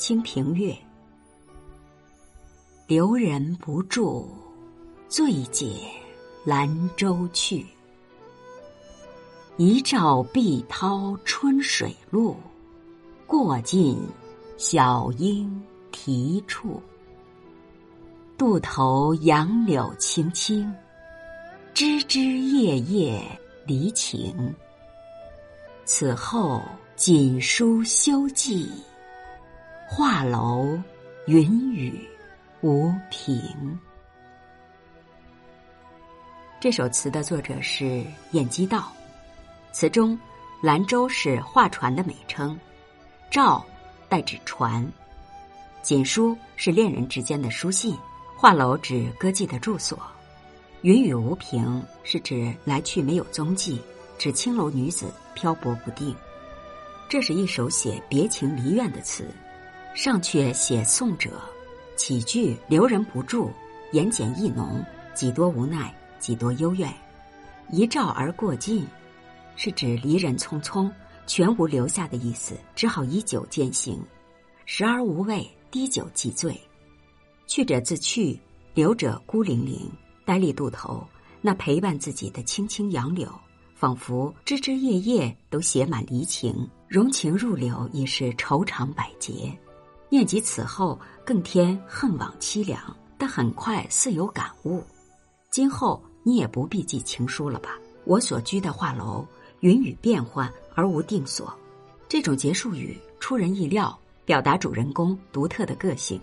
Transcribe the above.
清平乐》：留人不住，醉解兰舟去。一照碧涛春水路，过尽小莺啼处。渡头杨柳青青，枝枝叶叶离情。此后锦书休寄，画楼云雨无凭。这首词的作者是晏几道。词中，兰舟是画船的美称，棹代指船，锦书是恋人之间的书信，画楼指歌妓的住所，云雨无凭是指来去没有踪迹，指青楼女子漂泊不定。这是一首写别情离怨的词，上阙写送者，起句留人不住，言简意浓，几多无奈，几多幽怨，一照而过尽。是指离人匆匆，全无留下的意思，只好以酒饯行。食而无味，滴酒即醉。去者自去，留者孤零零，呆立渡头。那陪伴自己的青青杨柳，仿佛枝枝叶叶都写满离情，融情入柳，已是愁肠百结。念及此后，更添恨往凄凉，但很快似有感悟。今后你也不必寄情书了吧？我所居的画楼。云雨变幻而无定所，这种结束语出人意料，表达主人公独特的个性。